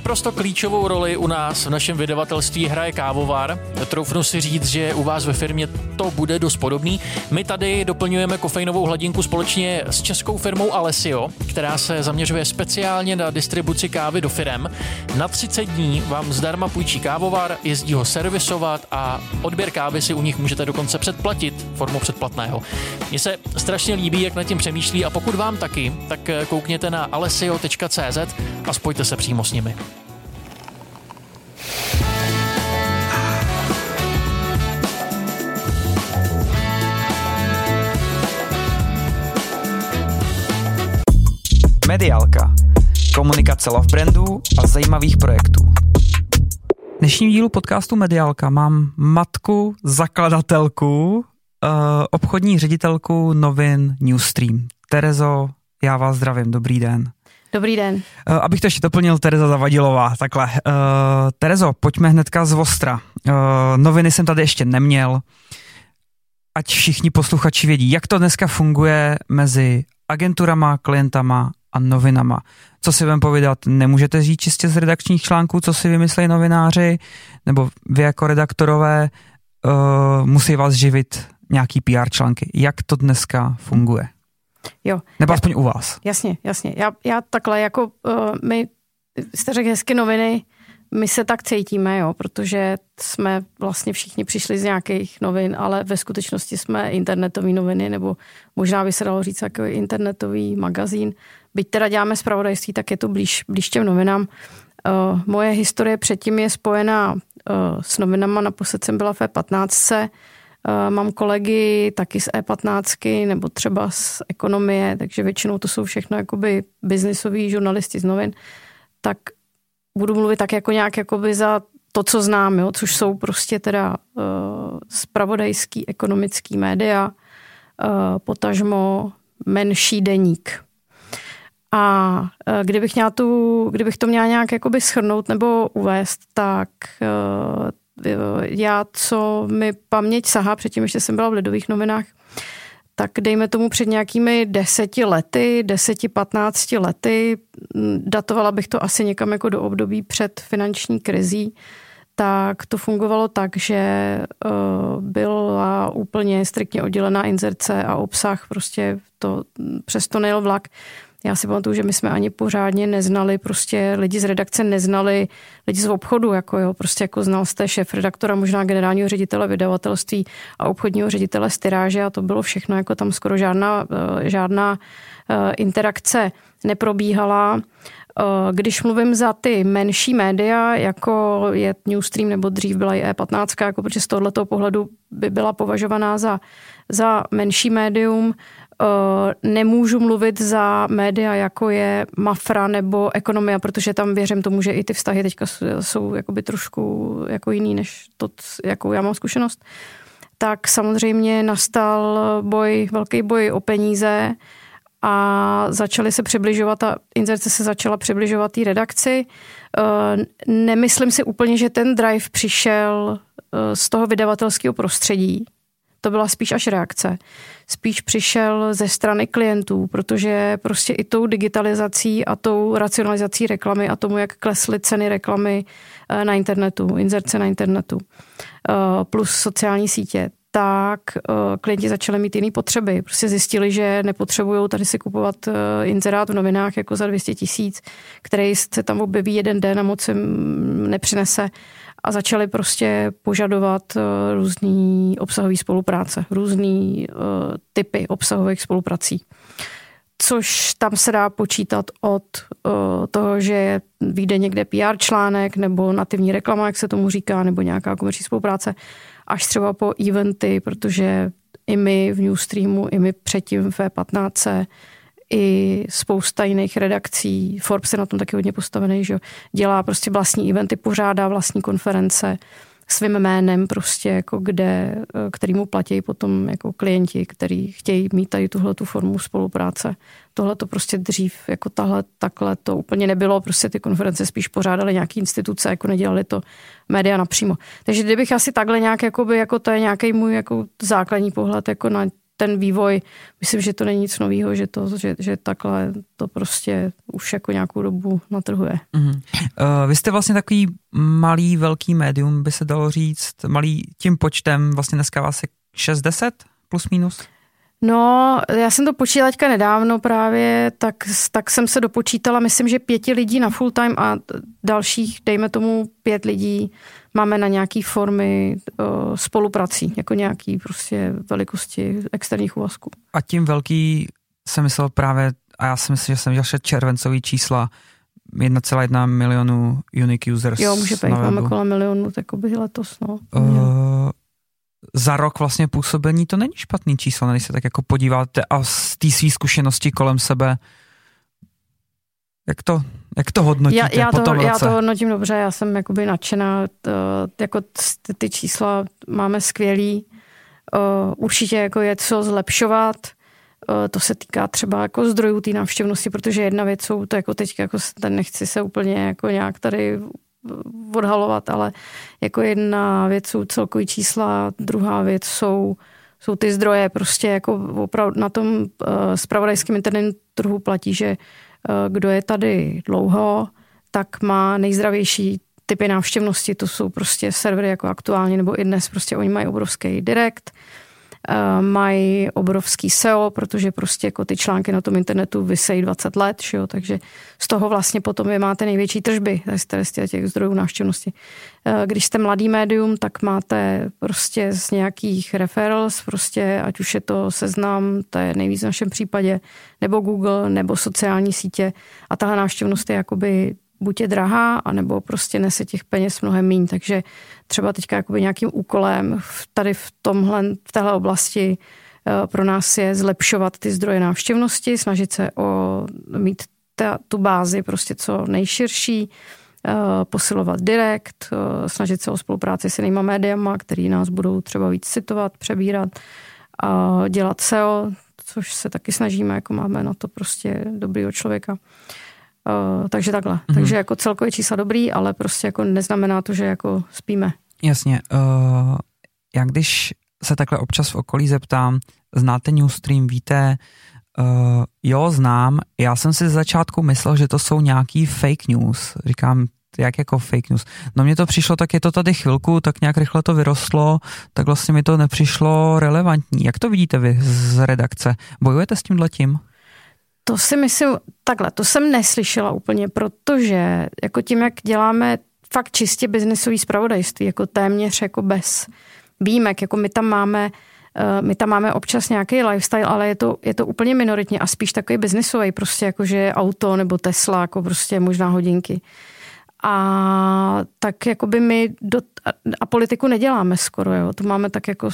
Naprosto klíčovou roli u nás v našem vydavatelství hraje kávovar. Troufnu si říct, že u vás ve firmě to bude dost podobný. My tady doplňujeme kofeinovou hladinku společně s českou firmou Alessio, která se zaměřuje speciálně na distribuci kávy do firem. Na 30 dní vám zdarma půjčí kávovar, jezdí ho servisovat a odběr kávy si u nich můžete dokonce předplatit formou předplatného. Mně se strašně líbí, jak nad tím přemýšlí a pokud vám taky, tak koukněte na alessio.cz a spojte se přímo s nimi. Mediálka. Komunikace love brandů a zajímavých projektů. V dnešním dílu podcastu Mediálka mám matku, zakladatelku, uh, obchodní ředitelku novin Newstream. Terezo, já vás zdravím, dobrý den. Dobrý den. Uh, abych to ještě doplnil, Tereza Zavadilová, takhle. Uh, Terezo, pojďme hnedka z Vostra. Uh, noviny jsem tady ještě neměl. Ať všichni posluchači vědí, jak to dneska funguje mezi agenturama, klientama a novinama. Co si vám povídat, nemůžete říct čistě z redakčních článků, co si vymyslejí novináři, nebo vy jako redaktorové uh, musí vás živit nějaký PR články. Jak to dneska funguje? Jo. Nebo aspoň u vás. Jasně, jasně. Já, já takhle, jako uh, my, jste řekl hezky noviny, my se tak cítíme, jo, protože jsme vlastně všichni přišli z nějakých novin, ale ve skutečnosti jsme internetové noviny, nebo možná by se dalo říct jako internetový magazín. Byť teda děláme zpravodajství, tak je to blíž, blíž těm novinám. Uh, moje historie předtím je spojená uh, s novinama, naposled jsem byla v E15, uh, mám kolegy taky z E15 nebo třeba z ekonomie, takže většinou to jsou všechno jakoby biznisoví žurnalisti z novin, tak budu mluvit tak jako nějak jakoby za to, co znám, jo, což jsou prostě teda uh, spravodajský ekonomický média, uh, potažmo menší deník. A uh, kdybych, měla tu, kdybych to měla nějak jakoby schrnout nebo uvést, tak uh, já, co mi paměť sahá, předtím ještě jsem byla v Lidových novinách, tak dejme tomu před nějakými deseti lety, deseti, patnácti lety, datovala bych to asi někam jako do období před finanční krizí, tak to fungovalo tak, že byla úplně striktně oddělená inzerce a obsah, prostě to, přesto nejel vlak. Já si pamatuju, že my jsme ani pořádně neznali, prostě lidi z redakce neznali lidi z obchodu, jako jo, prostě jako znal jste šéf redaktora, možná generálního ředitele vydavatelství a obchodního ředitele styráže a to bylo všechno, jako tam skoro žádná, eh, žádná eh, interakce neprobíhala. Eh, když mluvím za ty menší média, jako je Newstream nebo dřív byla i E15, jako protože z tohoto pohledu by byla považovaná za, za menší médium, Eh, nemůžu mluvit za média, jako je Mafra nebo Ekonomia, protože tam věřím tomu, že i ty vztahy teďka jsou jakoby trošku jako jiný, než to, jakou já mám zkušenost. Tak samozřejmě nastal boj, velký boj o peníze a začaly se přibližovat, ta inzerce se začala přibližovat té redakci. Eh, nemyslím si úplně, že ten drive přišel eh, z toho vydavatelského prostředí, to byla spíš až reakce. Spíš přišel ze strany klientů, protože prostě i tou digitalizací a tou racionalizací reklamy a tomu, jak klesly ceny reklamy eh, na internetu, inzerce na internetu, eh, plus sociální sítě, tak uh, klienti začali mít jiné potřeby. Prostě zjistili, že nepotřebují tady si kupovat inzerát v novinách jako za 200 tisíc, který se tam objeví jeden den a moc jim nepřinese a začali prostě požadovat uh, různý obsahový spolupráce, různý uh, typy obsahových spoluprací. Což tam se dá počítat od uh, toho, že vyjde někde PR článek nebo nativní reklama, jak se tomu říká, nebo nějaká komerční spolupráce, až třeba po eventy, protože i my v Newstreamu, i my předtím v 15 i spousta jiných redakcí. Forbes je na tom taky hodně postavený, že dělá prostě vlastní eventy, pořádá vlastní konference svým jménem prostě jako kde, který mu platí potom jako klienti, který chtějí mít tady tuhle tu formu spolupráce. Tohle to prostě dřív jako tahle, takhle to úplně nebylo, prostě ty konference spíš pořádaly nějaký instituce, jako nedělali to média napřímo. Takže kdybych asi takhle nějak, jakoby, jako to je nějaký můj jako základní pohled jako na ten vývoj, myslím, že to není nic nového, že, to, že, že takhle to prostě už jako nějakou dobu natrhuje. Mm-hmm. Uh, vy jste vlastně takový malý, velký médium, by se dalo říct, malý tím počtem, vlastně dneska vás je 60 plus minus? No, já jsem to počítala teďka nedávno právě, tak, tak jsem se dopočítala, myslím, že pěti lidí na full time a dalších, dejme tomu pět lidí, máme na nějaký formy uh, spoluprací, jako nějaký prostě velikosti externích úvazků. A tím velký jsem myslel právě, a já si myslím, že jsem dělal červencový čísla, 1,1 milionu unique users. Jo, může být, máme kolem milionu, tak by letos, no. Uh, za rok vlastně působení to není špatný číslo, když se tak jako podíváte a z té své zkušenosti kolem sebe, jak to, jak to hodnotíte já, já po tom to, roce? Já to hodnotím dobře, já jsem jakoby nadšená, to, jako ty, ty čísla máme skvělý, uh, určitě jako je co zlepšovat, uh, to se týká třeba jako zdrojů té návštěvnosti, protože jedna věc jsou to jako teď, jako ten nechci se úplně jako nějak tady odhalovat, ale jako jedna věc jsou celkový čísla, druhá věc jsou, jsou ty zdroje. Prostě jako opravdu na tom uh, spravodajském internetu trhu platí, že uh, kdo je tady dlouho, tak má nejzdravější typy návštěvnosti. To jsou prostě servery jako aktuálně nebo i dnes. Prostě oni mají obrovský direct, Eh, mají obrovský SEO, protože prostě jako ty články na tom internetu vysejí 20 let, že jo? takže z toho vlastně potom vy máte největší tržby z těch zdrojů návštěvnosti. Eh, když jste mladý médium, tak máte prostě z nějakých referrals, prostě ať už je to seznam, to je nejvíc v našem případě, nebo Google, nebo sociální sítě a tahle návštěvnost je jakoby buď je drahá, anebo prostě nese těch peněz mnohem méně. Takže třeba teďka jakoby nějakým úkolem tady v tomhle, v téhle oblasti eh, pro nás je zlepšovat ty zdroje návštěvnosti, snažit se o mít ta, tu bázi prostě co nejširší, eh, posilovat direkt, eh, snažit se o spolupráci s jinýma médiama, který nás budou třeba víc citovat, přebírat, dělat SEO, což se taky snažíme, jako máme na to prostě dobrýho člověka. Uh, takže takhle. Mm-hmm. Takže jako celkově čísla dobrý, ale prostě jako neznamená to, že jako spíme. Jasně. Uh, já když se takhle občas v okolí zeptám, znáte Newstream, víte, uh, jo, znám, já jsem si z začátku myslel, že to jsou nějaký fake news. Říkám, jak jako fake news. No mně to přišlo, tak je to tady chvilku, tak nějak rychle to vyrostlo, tak vlastně mi to nepřišlo relevantní. Jak to vidíte vy z redakce? Bojujete s tím letím? To si myslím, takhle, to jsem neslyšela úplně, protože jako tím, jak děláme fakt čistě biznesový zpravodajství, jako téměř jako bez výjimek, jako my tam máme eh, my tam máme občas nějaký lifestyle, ale je to, je to úplně minoritně a spíš takový biznisový, prostě jako že auto nebo Tesla, jako prostě možná hodinky. A tak jako by my do, a politiku neděláme skoro, jo. To máme tak jako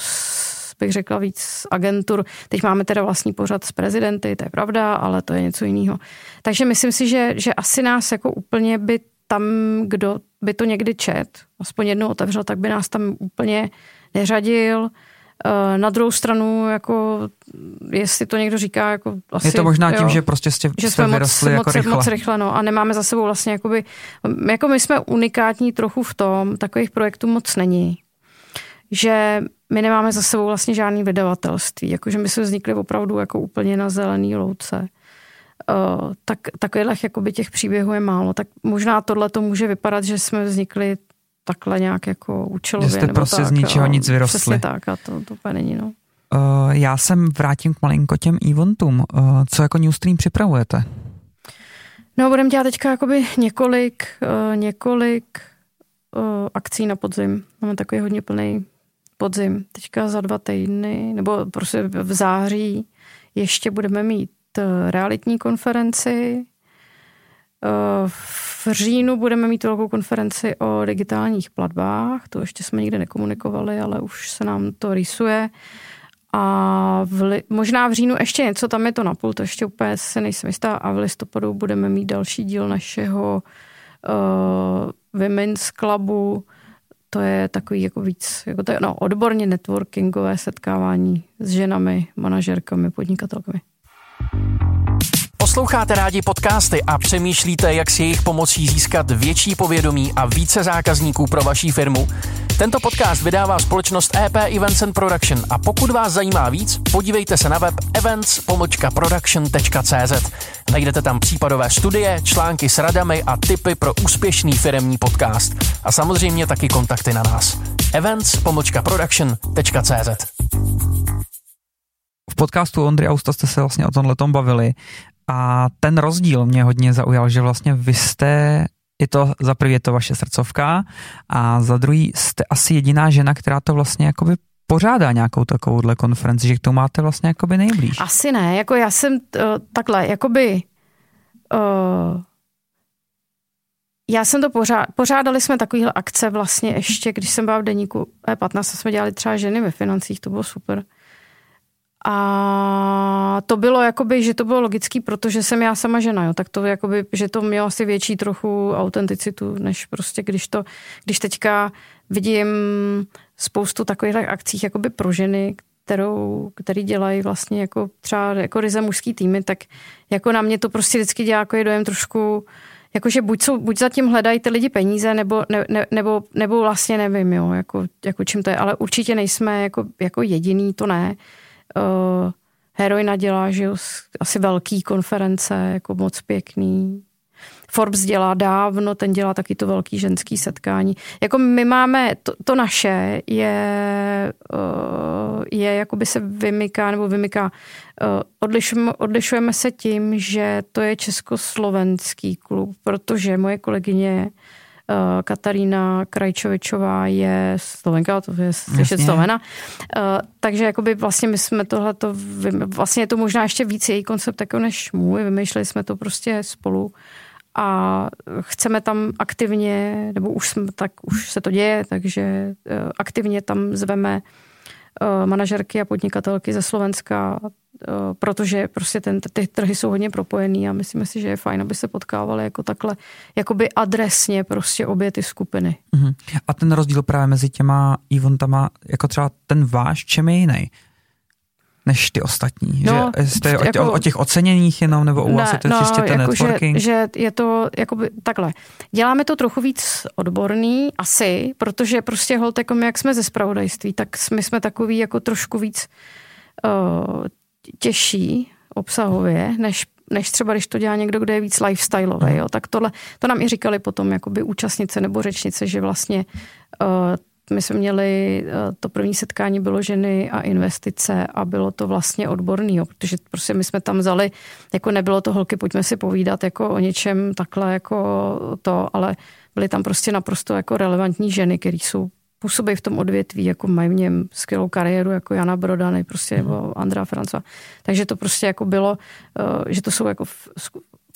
bych řekla víc agentur. Teď máme teda vlastní pořad s prezidenty, to je pravda, ale to je něco jiného. Takže myslím si, že, že asi nás jako úplně by tam, kdo by to někdy čet, aspoň jednou otevřel, tak by nás tam úplně neřadil. Eh, na druhou stranu, jako, jestli to někdo říká, jako asi, Je to možná tím, jo, že prostě jste, že jsme moc, jako moc, rychle. moc rychle, no, a nemáme za sebou vlastně, jakoby, jako my jsme unikátní trochu v tom, takových projektů moc není, že my nemáme za sebou vlastně žádný vydavatelství, jakože my jsme vznikli opravdu jako úplně na zelený louce. Uh, tak takových jakoby těch příběhů je málo. Tak možná tohle to může vypadat, že jsme vznikli takhle nějak jako účelově. Že jste prostě tak, z ničeho nic vyrostli. Přesně tak a to, to úplně není. No. Uh, já jsem vrátím k malinko těm eventům. Uh, co jako Newstream připravujete? No, budeme dělat teďka jakoby několik, uh, několik uh, akcí na podzim. Máme takový hodně plný podzim. Teďka za dva týdny, nebo prostě v září ještě budeme mít eh, realitní konferenci. Eh, v říjnu budeme mít velkou konferenci o digitálních platbách. To ještě jsme nikde nekomunikovali, ale už se nám to rýsuje. A v li, možná v říjnu ještě něco, tam je to napůl, to ještě úplně se nejsem jistá. A v listopadu budeme mít další díl našeho uh, Women's Clubu, to je takový jako víc, jako to je, no, odborně networkingové setkávání s ženami, manažerkami, podnikatelkami. Posloucháte rádi podcasty a přemýšlíte, jak si jejich pomocí získat větší povědomí a více zákazníků pro vaší firmu? Tento podcast vydává společnost EP Events and Production a pokud vás zajímá víc, podívejte se na web events-production.cz. Najdete tam případové studie, články s radami a tipy pro úspěšný firemní podcast. A samozřejmě taky kontakty na nás. events-production.cz V podcastu Ondry Austa jste se vlastně o tomhle tom bavili a ten rozdíl mě hodně zaujal, že vlastně vy jste je to za prvý je to vaše srdcovka a za druhý jste asi jediná žena, která to vlastně jakoby pořádá nějakou takovouhle konferenci, že k tomu máte vlastně jakoby nejblíž. Asi ne, jako já jsem uh, takhle, jakoby uh, já jsem to pořád, pořádali jsme takovýhle akce vlastně ještě, když jsem byla v deníku E15, jsme dělali třeba ženy ve financích, to bylo super. A to bylo jakoby, že to bylo logický, protože jsem já sama žena, jo, tak to jakoby, že to mělo asi větší trochu autenticitu, než prostě když to, když teďka vidím spoustu takových akcích jakoby pro ženy, kterou, který dělají vlastně jako třeba jako ryze mužský týmy, tak jako na mě to prostě vždycky dělá jako dojem trošku, jakože buď, jsou, buď zatím hledají ty lidi peníze, nebo, ne, ne, nebo, nebo vlastně nevím, jo, jako, jako čím to je, ale určitě nejsme jako, jako jediný, to ne. uh, Heroina dělá, že asi velký konference, jako moc pěkný. Forbes dělá dávno, ten dělá taky to velký ženský setkání. Jako my máme, to, to naše je, uh, je jakoby se vymyká, nebo vymyká, uh, odlišujeme, odlišujeme se tím, že to je československý klub, protože moje kolegyně Eh, Katarína Krajčovičová je Slovenka, to je slyšet Slovena. Eh, takže jakoby vlastně my jsme tohleto, vlastně je to možná ještě víc její koncept jako než můj, vymýšleli jsme to prostě spolu a chceme tam aktivně, nebo už, jsme, tak, už se to děje, takže eh, aktivně tam zveme manažerky a podnikatelky ze Slovenska, Eh, protože prostě ten, ty trhy jsou hodně propojený a myslíme si, že je fajn, aby se potkávaly jako takhle, jakoby adresně prostě obě ty skupiny. Uh-huh. A ten rozdíl právě mezi těma eventama, jako třeba ten váš, čem je jiný? než ty ostatní? No, že jste jako, o, o těch oceněních jenom, nebo u ne, vás je to no, čistě ten jako networking? Že, že je to jakoby takhle. Děláme to trochu víc odborný, asi, protože prostě hold, jako my, jak jsme ze spravodajství, tak my jsme takový jako trošku víc uh, těžší obsahově, než než třeba když to dělá někdo, kdo je víc lifestyleový, jo, tak tohle, to nám i říkali potom jakoby účastnice nebo řečnice, že vlastně uh, my jsme měli, uh, to první setkání bylo ženy a investice a bylo to vlastně odborný, jo, protože prostě my jsme tam vzali, jako nebylo to holky, pojďme si povídat jako o něčem takhle jako to, ale byly tam prostě naprosto jako relevantní ženy, které jsou působí v tom odvětví, jako mají v něm skvělou kariéru, jako Jana Brodany, prostě, nebo mhm. Andrea Franca. Takže to prostě jako bylo, eh, že to jsou jako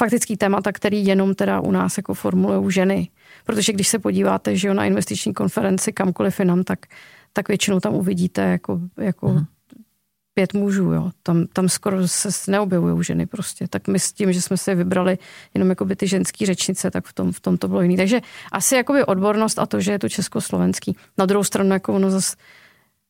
faktický témata, který jenom teda u nás jako formulují ženy. Protože když se podíváte, že na investiční konferenci kamkoliv jinam, tak, tak většinou tam uvidíte jako, jako uh-huh pět mužů, jo. Tam, tam skoro se neobjevují ženy prostě. Tak my s tím, že jsme si vybrali jenom jakoby ty ženský řečnice, tak v tom, v tom to bylo jiný. Takže asi jakoby odbornost a to, že je to československý. Na druhou stranu, jako ono zase,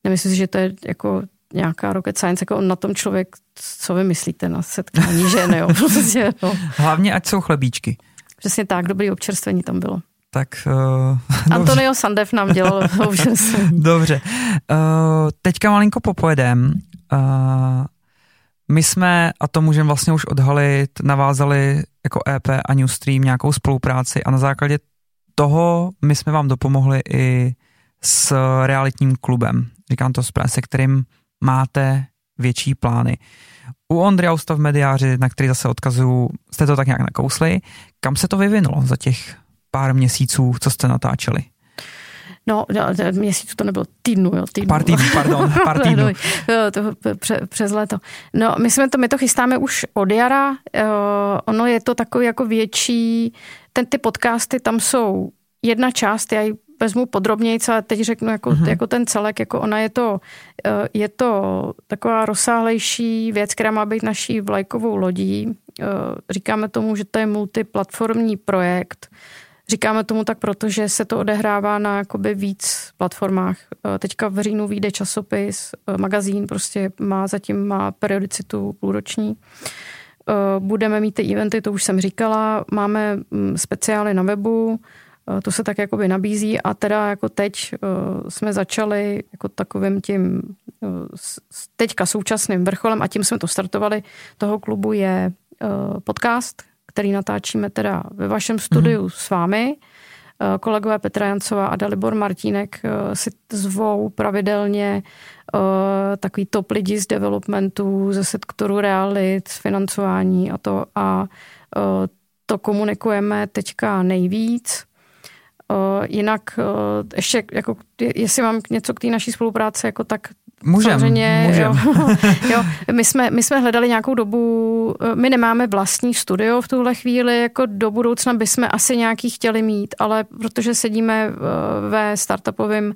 nemyslím si, že to je jako nějaká rocket science, jako on na tom člověk, co vy myslíte na setkání žen, jo. Prostě, no. Hlavně, ať jsou chlebíčky. Přesně tak, dobrý občerstvení tam bylo. Tak, uh, Antonio Sandev nám dělal. Dobře. Uh, teďka malinko popojedem. Uh, my jsme, a to můžeme vlastně už odhalit, navázali jako EP a Newstream nějakou spolupráci a na základě toho my jsme vám dopomohli i s realitním klubem. Říkám to správně, se kterým máte větší plány. U Ondry Ustav v Mediáři, na který zase odkazuju, jste to tak nějak nakousli. Kam se to vyvinulo za těch pár měsíců, co jste natáčeli? No, měsíců to nebylo týdnu, jo, týdnu. Pár týdnů, pardon, pár týdnů. to, pře, přes léto. No, my jsme to, my to chystáme už od jara, uh, ono je to takový jako větší, ten, ty podcasty tam jsou jedna část, já ji vezmu podrobněji, ale teď řeknu jako, uh-huh. jako ten celek, jako ona je to, eh, je to taková rozsáhlejší věc, která má být naší vlajkovou lodí. Eh, říkáme tomu, že to je multiplatformní projekt, Říkáme tomu tak, protože se to odehrává na jakoby víc platformách. Eh, teďka v říjnu vyjde časopis, eh, magazín prostě má zatím má periodicitu půlroční. Eh, budeme mít ty eventy, to už jsem říkala, máme mm, speciály na webu to se tak jakoby nabízí a teda jako teď jsme začali jako takovým tím teďka současným vrcholem a tím jsme to startovali. Toho klubu je podcast, který natáčíme teda ve vašem studiu mm-hmm. s vámi. Kolegové Petra Jancová a Dalibor Martínek si zvou pravidelně takový top lidi z developmentu, ze sektoru realit, z financování a to a to komunikujeme teďka nejvíc. Jinak ještě, jako, jestli mám něco k té naší spolupráci, jako tak Můžem, Samozřejmě, můžem. Jo, jo, my, jsme, my jsme hledali nějakou dobu, my nemáme vlastní studio v tuhle chvíli, jako do budoucna bychom asi nějaký chtěli mít, ale protože sedíme ve startupovém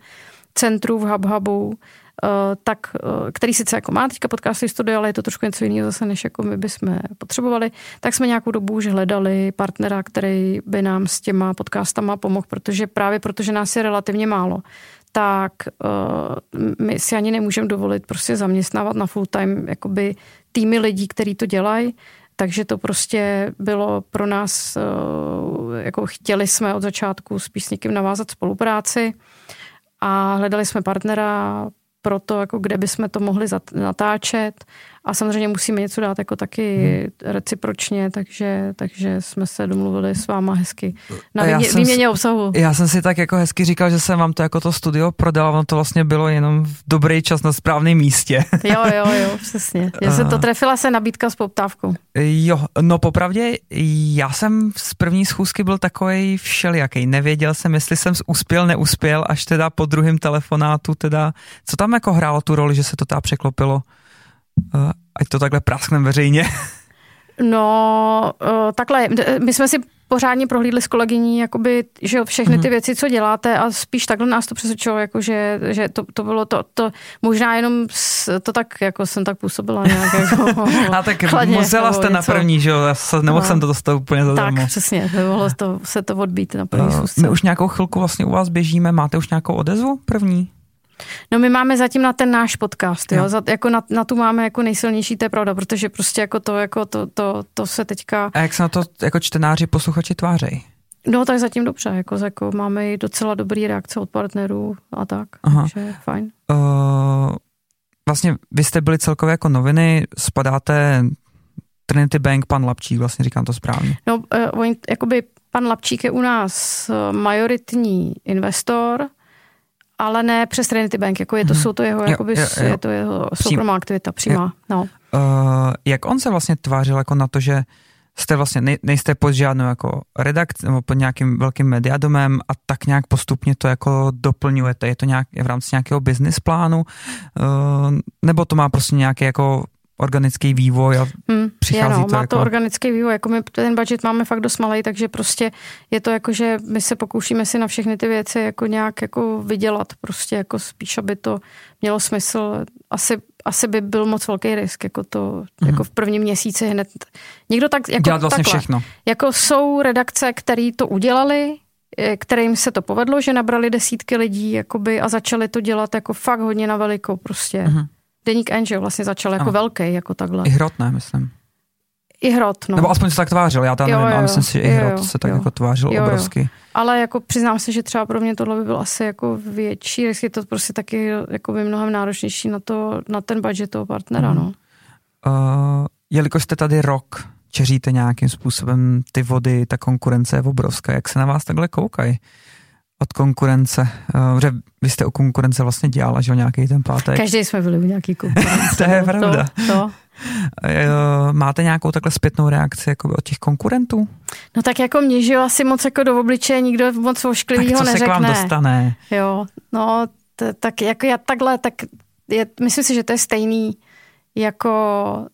centru v HubHubu, Eh, tak, eh, který sice jako má teďka podcasty studio, ale je to trošku něco jiného zase, než jako my bychom potřebovali, tak jsme nějakou dobu už hledali partnera, který by nám s těma podcastama pomohl, protože právě protože nás je relativně málo, tak uh, my si ani nemůžeme dovolit prostě zaměstnávat na full time jakoby týmy lidí, kteří to dělají, takže to prostě bylo pro nás, uh, jako chtěli jsme od začátku s písníkem navázat spolupráci a hledali jsme partnera, pro to, jako kde bychom to mohli natáčet a samozřejmě musíme něco dát jako taky hmm. recipročně, takže, takže jsme se domluvili s váma hezky na výmě, výměně obsahu. Já jsem si tak jako hezky říkal, že jsem vám to jako to studio prodal, ono to vlastně bylo jenom v dobrý čas na správném místě. Jo, jo, jo, přesně. Že se to trefila se nabídka s poptávkou. Jo, no popravdě já jsem z první schůzky byl takový všelijaký. Nevěděl jsem, jestli jsem uspěl, neuspěl, až teda po druhém telefonátu teda, co tam jako hrálo tu roli, že se to teda překlopilo? Uh, ať to takhle prasknem veřejně. No, uh, takhle, my jsme si pořádně prohlídli s kolegyní, jakoby, že jo, všechny ty mhm. věci, co děláte a spíš takhle nás to přesvědčilo, jako, že, že to, to, bylo to, to, možná jenom to tak, jako jsem tak působila nějak, jako, A tak chladně, musela jste na první, že jo, nemohl no. jsem to dostat úplně zadarmo. Tak, přesně, mohlo to, se to odbít na první uh, My už nějakou chvilku vlastně u vás běžíme, máte už nějakou odezvu první? No my máme zatím na ten náš podcast, jo, Za, jako na, na tu máme jako nejsilnější, to je pravda, protože prostě jako to, jako to, to, to se teďka... A jak se na to jako čtenáři, posluchači tvářejí? No tak zatím dobře, jako, jako máme i docela dobrý reakce od partnerů a tak, Aha. takže fajn. Uh, vlastně vy jste byli celkově jako noviny, spadáte Trinity Bank, pan Lapčík, vlastně říkám to správně. No, uh, oni, jakoby pan Lapčík je u nás majoritní investor, ale ne přes Trinity Bank, jako je to, hmm. jsou to jeho, jo, jakoby, jo, jo. je to jeho soukromá aktivita přímá. No. Uh, jak on se vlastně tvářil jako na to, že jste vlastně, nej, nejste pod žádnou jako redakci nebo pod nějakým velkým mediadomem a tak nějak postupně to jako doplňujete. Je to nějak v rámci nějakého business plánu, uh, nebo to má prostě nějaký jako organický vývoj a hmm, přichází je, no, to má jako... to organický vývoj, jako my ten budget máme fakt dost malý, takže prostě je to jako, že my se pokoušíme si na všechny ty věci jako nějak jako vydělat, prostě jako spíš, aby to mělo smysl. Asi, asi by byl moc velký risk, jako to, hmm. jako v prvním měsíci hned. Někdo tak, jako Dělat vlastně takhle, všechno. Jako jsou redakce, které to udělali, eh, kterým se to povedlo, že nabrali desítky lidí jakoby, a začali to dělat jako fakt hodně na velikou prostě. Hmm. Deník Angel vlastně začal jako ano. velký, jako takhle. I hrot, ne, myslím. I hrot, no. Nebo aspoň se tak tvářil, já tam jo, nevím, jo, myslím si, že i hrot jo, se tak jo. jako tvářil jo, obrovsky. Jo. Ale jako přiznám se, že třeba pro mě tohle by bylo asi jako větší je to prostě taky jako by mnohem náročnější na, to, na ten budget toho partnera, mm. no. Uh, jelikož jste tady rok, čeříte nějakým způsobem ty vody, ta konkurence je obrovská, jak se na vás takhle koukají? Od konkurence, uh, že vy jste o konkurence vlastně dělala, že o nějaký ten pátek. Každý jsme byli u nějaký konkurence. to je no, pravda. To, to. Uh, máte nějakou takhle zpětnou reakci jako od těch konkurentů? No tak jako mě, že asi moc jako do obličeje nikdo moc ošklivýho tak co neřekne. se k vám dostane? Jo, no t- tak jako já takhle, tak je, myslím si, že to je stejný jako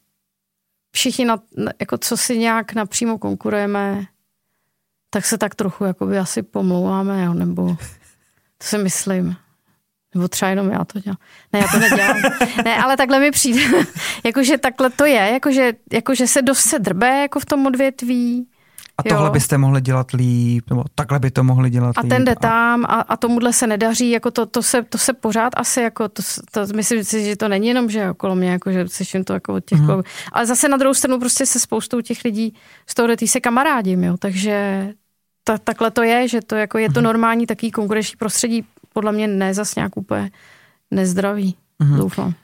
všichni, na, jako co si nějak napřímo konkurujeme, tak se tak trochu jakoby asi pomlouváme, jo, nebo to si myslím. Nebo třeba jenom já to dělám. Ne, já to nedělám. ne, ale takhle mi přijde. jakože takhle to je, jakože, jakože se dost se drbe jako v tom odvětví. A tohle jo. byste mohli dělat líp, nebo takhle by to mohli dělat a líp. ten jde a... tam a, a tomuhle se nedaří, jako to, to, se, to se pořád asi, jako to, to, myslím si, že to není jenom, že okolo mě, jako, že slyším to jako od těch, mm. ale zase na druhou stranu prostě se spoustou těch lidí z toho se kamarádím, jo, takže ta, takhle to je, že to jako je to Mhm. normální taký konkurenční prostředí, podle mě ne zas nějak úplně nezdravý, Mhm. doufám.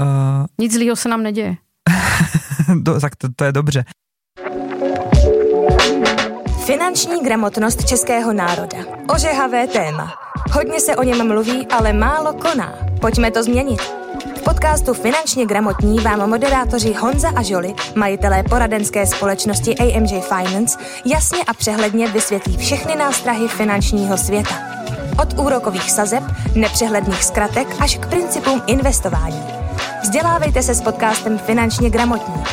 Uh, Nic zlýho se nám neděje. do, tak to, to je dobře. Finanční gramotnost českého národa. Ožehavé téma. Hodně se o něm mluví, ale málo koná. Pojďme to změnit. V podcastu Finančně gramotní vám moderátoři Honza a Žoli, majitelé poradenské společnosti AMJ Finance, jasně a přehledně vysvětlí všechny nástrahy finančního světa. Od úrokových sazeb, nepřehledných zkratek až k principům investování. Vzdělávejte se s podcastem Finančně gramotní.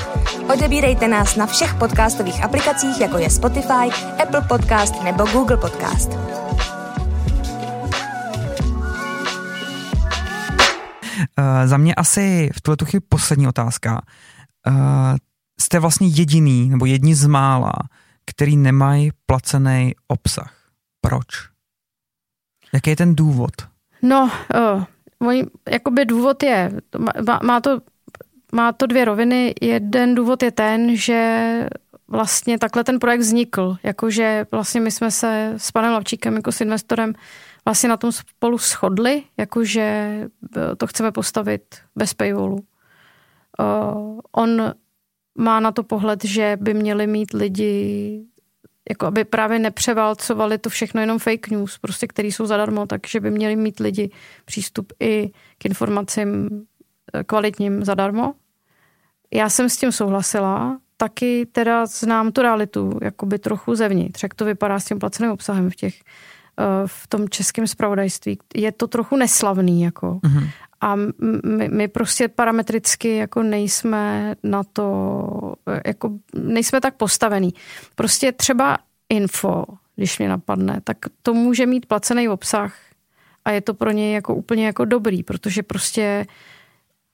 Odebírejte nás na všech podcastových aplikacích, jako je Spotify, Apple Podcast nebo Google Podcast. Uh, za mě asi v tuhle chvíli poslední otázka. Uh, jste vlastně jediný, nebo jedni z mála, který nemají placený obsah. Proč? Jaký je ten důvod? No, uh, můj, jakoby důvod je, má, má, to, má to dvě roviny. Jeden důvod je ten, že vlastně takhle ten projekt vznikl. Jakože vlastně my jsme se s panem Lavčíkem jako s investorem vlastně na tom spolu shodli, jakože eh, to chceme postavit bez paywallu. Uh, on má na to pohled, že by měli mít lidi jako aby právě nepřeválcovali to všechno jenom fake news, prostě, který jsou zadarmo, takže by měli mít lidi přístup i k informacím kvalitním zadarmo. Já jsem s tím souhlasila, taky teda znám tu realitu, jakoby trochu zevnitř, jak to vypadá s tím placeným obsahem v těch eh, v tom českém spravodajství. Je to trochu neslavný, jako. Mhm. A my, my prostě parametricky jako nejsme na to, jako nejsme tak postavený. Prostě třeba info, když mě napadne, tak to může mít placený obsah a je to pro něj jako úplně jako dobrý, protože prostě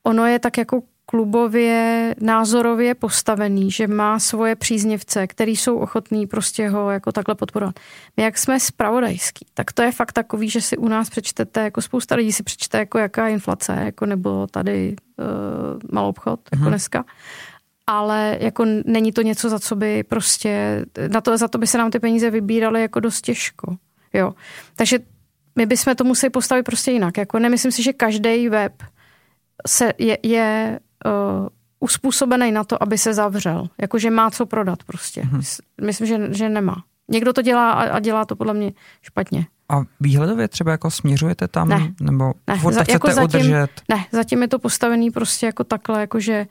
ono je tak jako klubově, názorově postavený, že má svoje příznivce, který jsou ochotní prostě ho jako takhle podporovat. My jak jsme spravodajský, tak to je fakt takový, že si u nás přečtete, jako spousta lidí si přečte, jako jaká je inflace, jako nebo tady uh, malou obchod, jako Mhm. dneska. Ale jako není to něco, za co by prostě, na to, za to by se nám ty peníze vybíraly jako dost těžko. Jo. Takže my bychom to museli postavit prostě jinak. Jako nemyslím si, že každý web se je, je uh, uspůsobený na to, aby se zavřel. Jakože má co prodat prostě. Mm-hmm. Myslím, že, že nemá. Někdo to dělá a, a dělá to podle mě špatně. A výhledově třeba jako směřujete tam? Ne. Nebo Ne, za- to chcete jako zatím- udržet? Ne, zatím je to postavený prostě jako takhle, jakože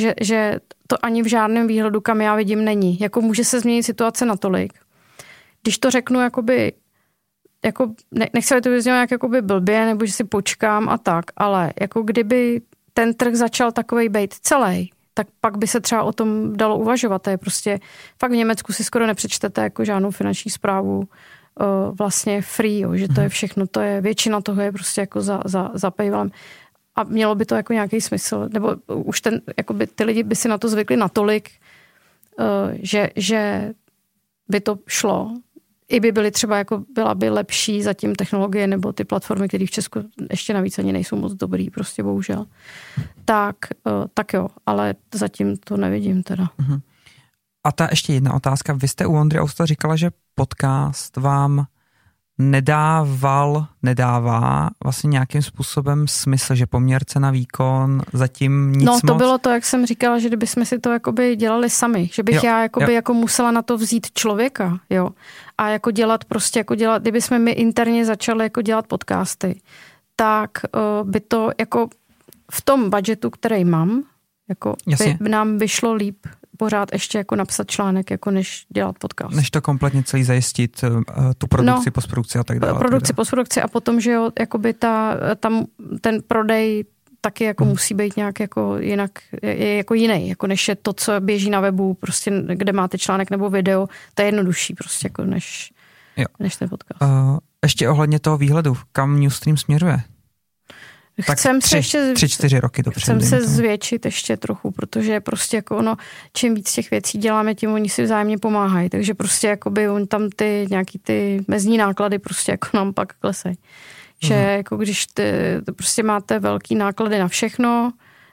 že, že to ani v žádném výhledu, kam já vidím, není. Jako může se změnit situace natolik. Když to řeknu jakoby, jako, ne, nechci, aby to vyznělo nějak jakoby blbě, nebo že si počkám a tak, ale jako kdyby ten trh začal takovej být celý, tak pak by se třeba o tom dalo uvažovat. To je prostě, fakt v Německu si skoro nepřečtete jako žádnou finanční zprávu uh, vlastně free, jo, že to je všechno, to je, většina toho je prostě jako za, za, za paywallem. A mělo by to jako nějaký smysl, nebo už ten, jakoby ty lidi by si na to zvykli natolik, uh, že, že by to šlo, i by byly třeba jako byla by lepší zatím technologie nebo ty platformy, které v Česku ještě navíc ani nejsou moc dobrý, prostě bohužel. Tak, uh, tak jo, ale zatím to nevidím teda. A ta ještě jedna otázka. Vy jste u Ondry Austa říkala, že podcast vám nedával, nedává vlastně nějakým způsobem smysl, že poměr cena výkon zatím nic no to moc? bylo to, jak jsem říkala, že kdybychom si to jakoby dělali sami, že bych Jo, já jakoby jo. jako musela na to vzít člověka, jo. A jako dělat prostě, jako dělat, kdyby jsme my interně začali jako dělat podcasty, tak uh, by to jako v tom budgetu, který mám, jako Jasně. by nám vyšlo líp pořád ještě jako napsat článek, jako než dělat podcast. Než to kompletně celý zajistit, uh, tu produkci, No. postprodukci a tak dále. produkci, postprodukci a potom, že jo, jakoby ta, tam ten prodej taky jako Hmm. musí být nějak jako jinak, je, je jako jiný, jako než je to, co běží na webu, prostě kde máte článek nebo video, to je jednodušší prostě jako než, Jo. než ten podcast. Uh, ještě ohledně toho výhledu, kam Newstream směřuje? Tak Chcem tři, se ještě tři, čtyři roky dopředu. Chcem se tomu. zvětšit ještě trochu, protože prostě jako ono, čím víc těch věcí děláme, tím oni si vzájemně pomáhají. Takže prostě jakoby on tam ty nějaký ty mezní náklady prostě jako nám pak klesají. Že Mhm. jako když ty, to prostě máte velký náklady na všechno,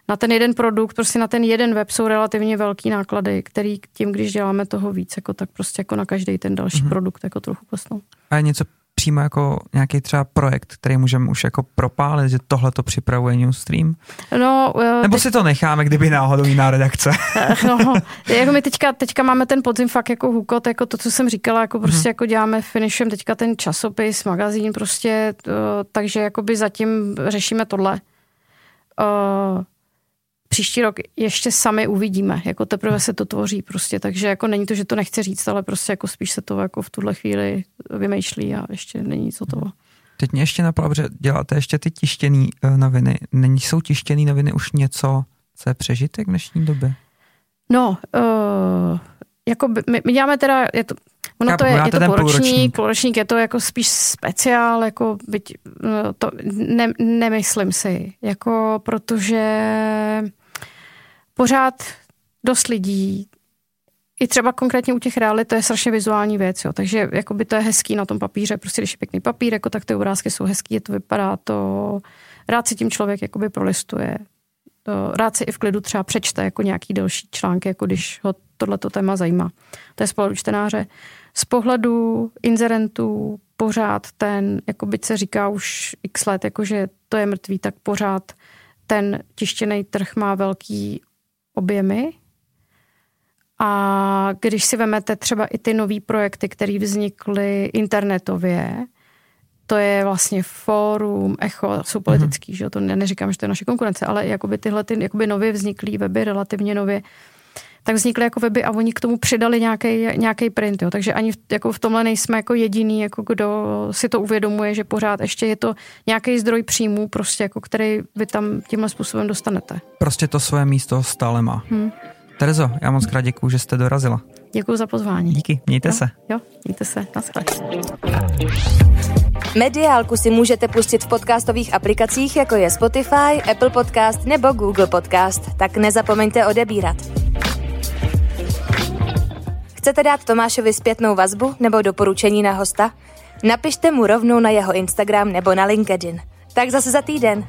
na ten jeden produkt, prostě na ten jeden web jsou relativně velký náklady, který tím, když děláme toho víc, jako tak prostě jako na každý ten další mm-hmm. produkt jako trochu klesnou. A je něco přímo jako nějaký třeba projekt, který můžeme už jako propálit, že tohle to připravuje Newstream? No, Nebo teď... si to necháme, kdyby náhodou jiná redakce? no, jako my teďka, teďka máme ten podzim fakt jako hukot, jako to, co jsem říkala, jako prostě mm-hmm. jako děláme finishem teďka ten časopis, magazín prostě, to, takže jakoby zatím řešíme tohle. Uh, příští rok ještě sami uvidíme, jako teprve se to tvoří prostě, takže jako není to, že to nechci říct, ale prostě jako spíš se to jako v tuhle chvíli vymýšlí a ještě není nic toho. Teď mě ještě napadlo, že děláte ještě ty tištěné uh, noviny. Není jsou tištěné noviny už něco, co je přežitek v dnešní době? No, uh, jako by, my, my děláme teda, je to, ono to je, je to půlročník, půlročník je to jako spíš speciál, jako byť, no, to ne, nemyslím si, jako protože pořád dost lidí, i třeba konkrétně u těch realit, to je strašně vizuální věc, jo. takže jakoby to je hezký na tom papíře, prostě když je pěkný papír, jako, tak ty obrázky jsou hezký, to vypadá to, rád si tím člověk jakoby prolistuje, to, rád si i v klidu třeba přečte jako nějaký delší články, jako když ho tohleto téma zajímá. To je z pohledu čtenáře. Z pohledu inzerentů pořád ten, jako byť se říká už x let, jakože to je mrtvý, tak pořád ten tištěný trh má velký objemy. A když si vemete třeba i ty nové projekty, které vznikly internetově, to je vlastně fórum, echo, jsou politický, mm-hmm. že to neříkám, že to je naše konkurence, ale jakoby tyhle ty jakoby nově vzniklý weby, relativně nově, tak vznikly jako weby a oni k tomu přidali nějaký print. Jo. Takže ani v, jako v tomhle nejsme jako jediný, jako kdo si to uvědomuje, že pořád ještě je to nějaký zdroj příjmů, prostě jako který vy tam tímhle způsobem dostanete. Prostě to svoje místo stále má. Hmm. Terezo, já moc krát děkuju, že jste dorazila. Děkuji za pozvání. Díky, mějte jo, se. Jo, mějte se. Naschle. Mediálku si můžete pustit v podcastových aplikacích, jako je Spotify, Apple Podcast nebo Google Podcast, tak nezapomeňte odebírat. Chcete dát Tomášovi zpětnou vazbu nebo doporučení na hosta? Napište mu rovnou na jeho Instagram nebo na LinkedIn. Tak zase za týden.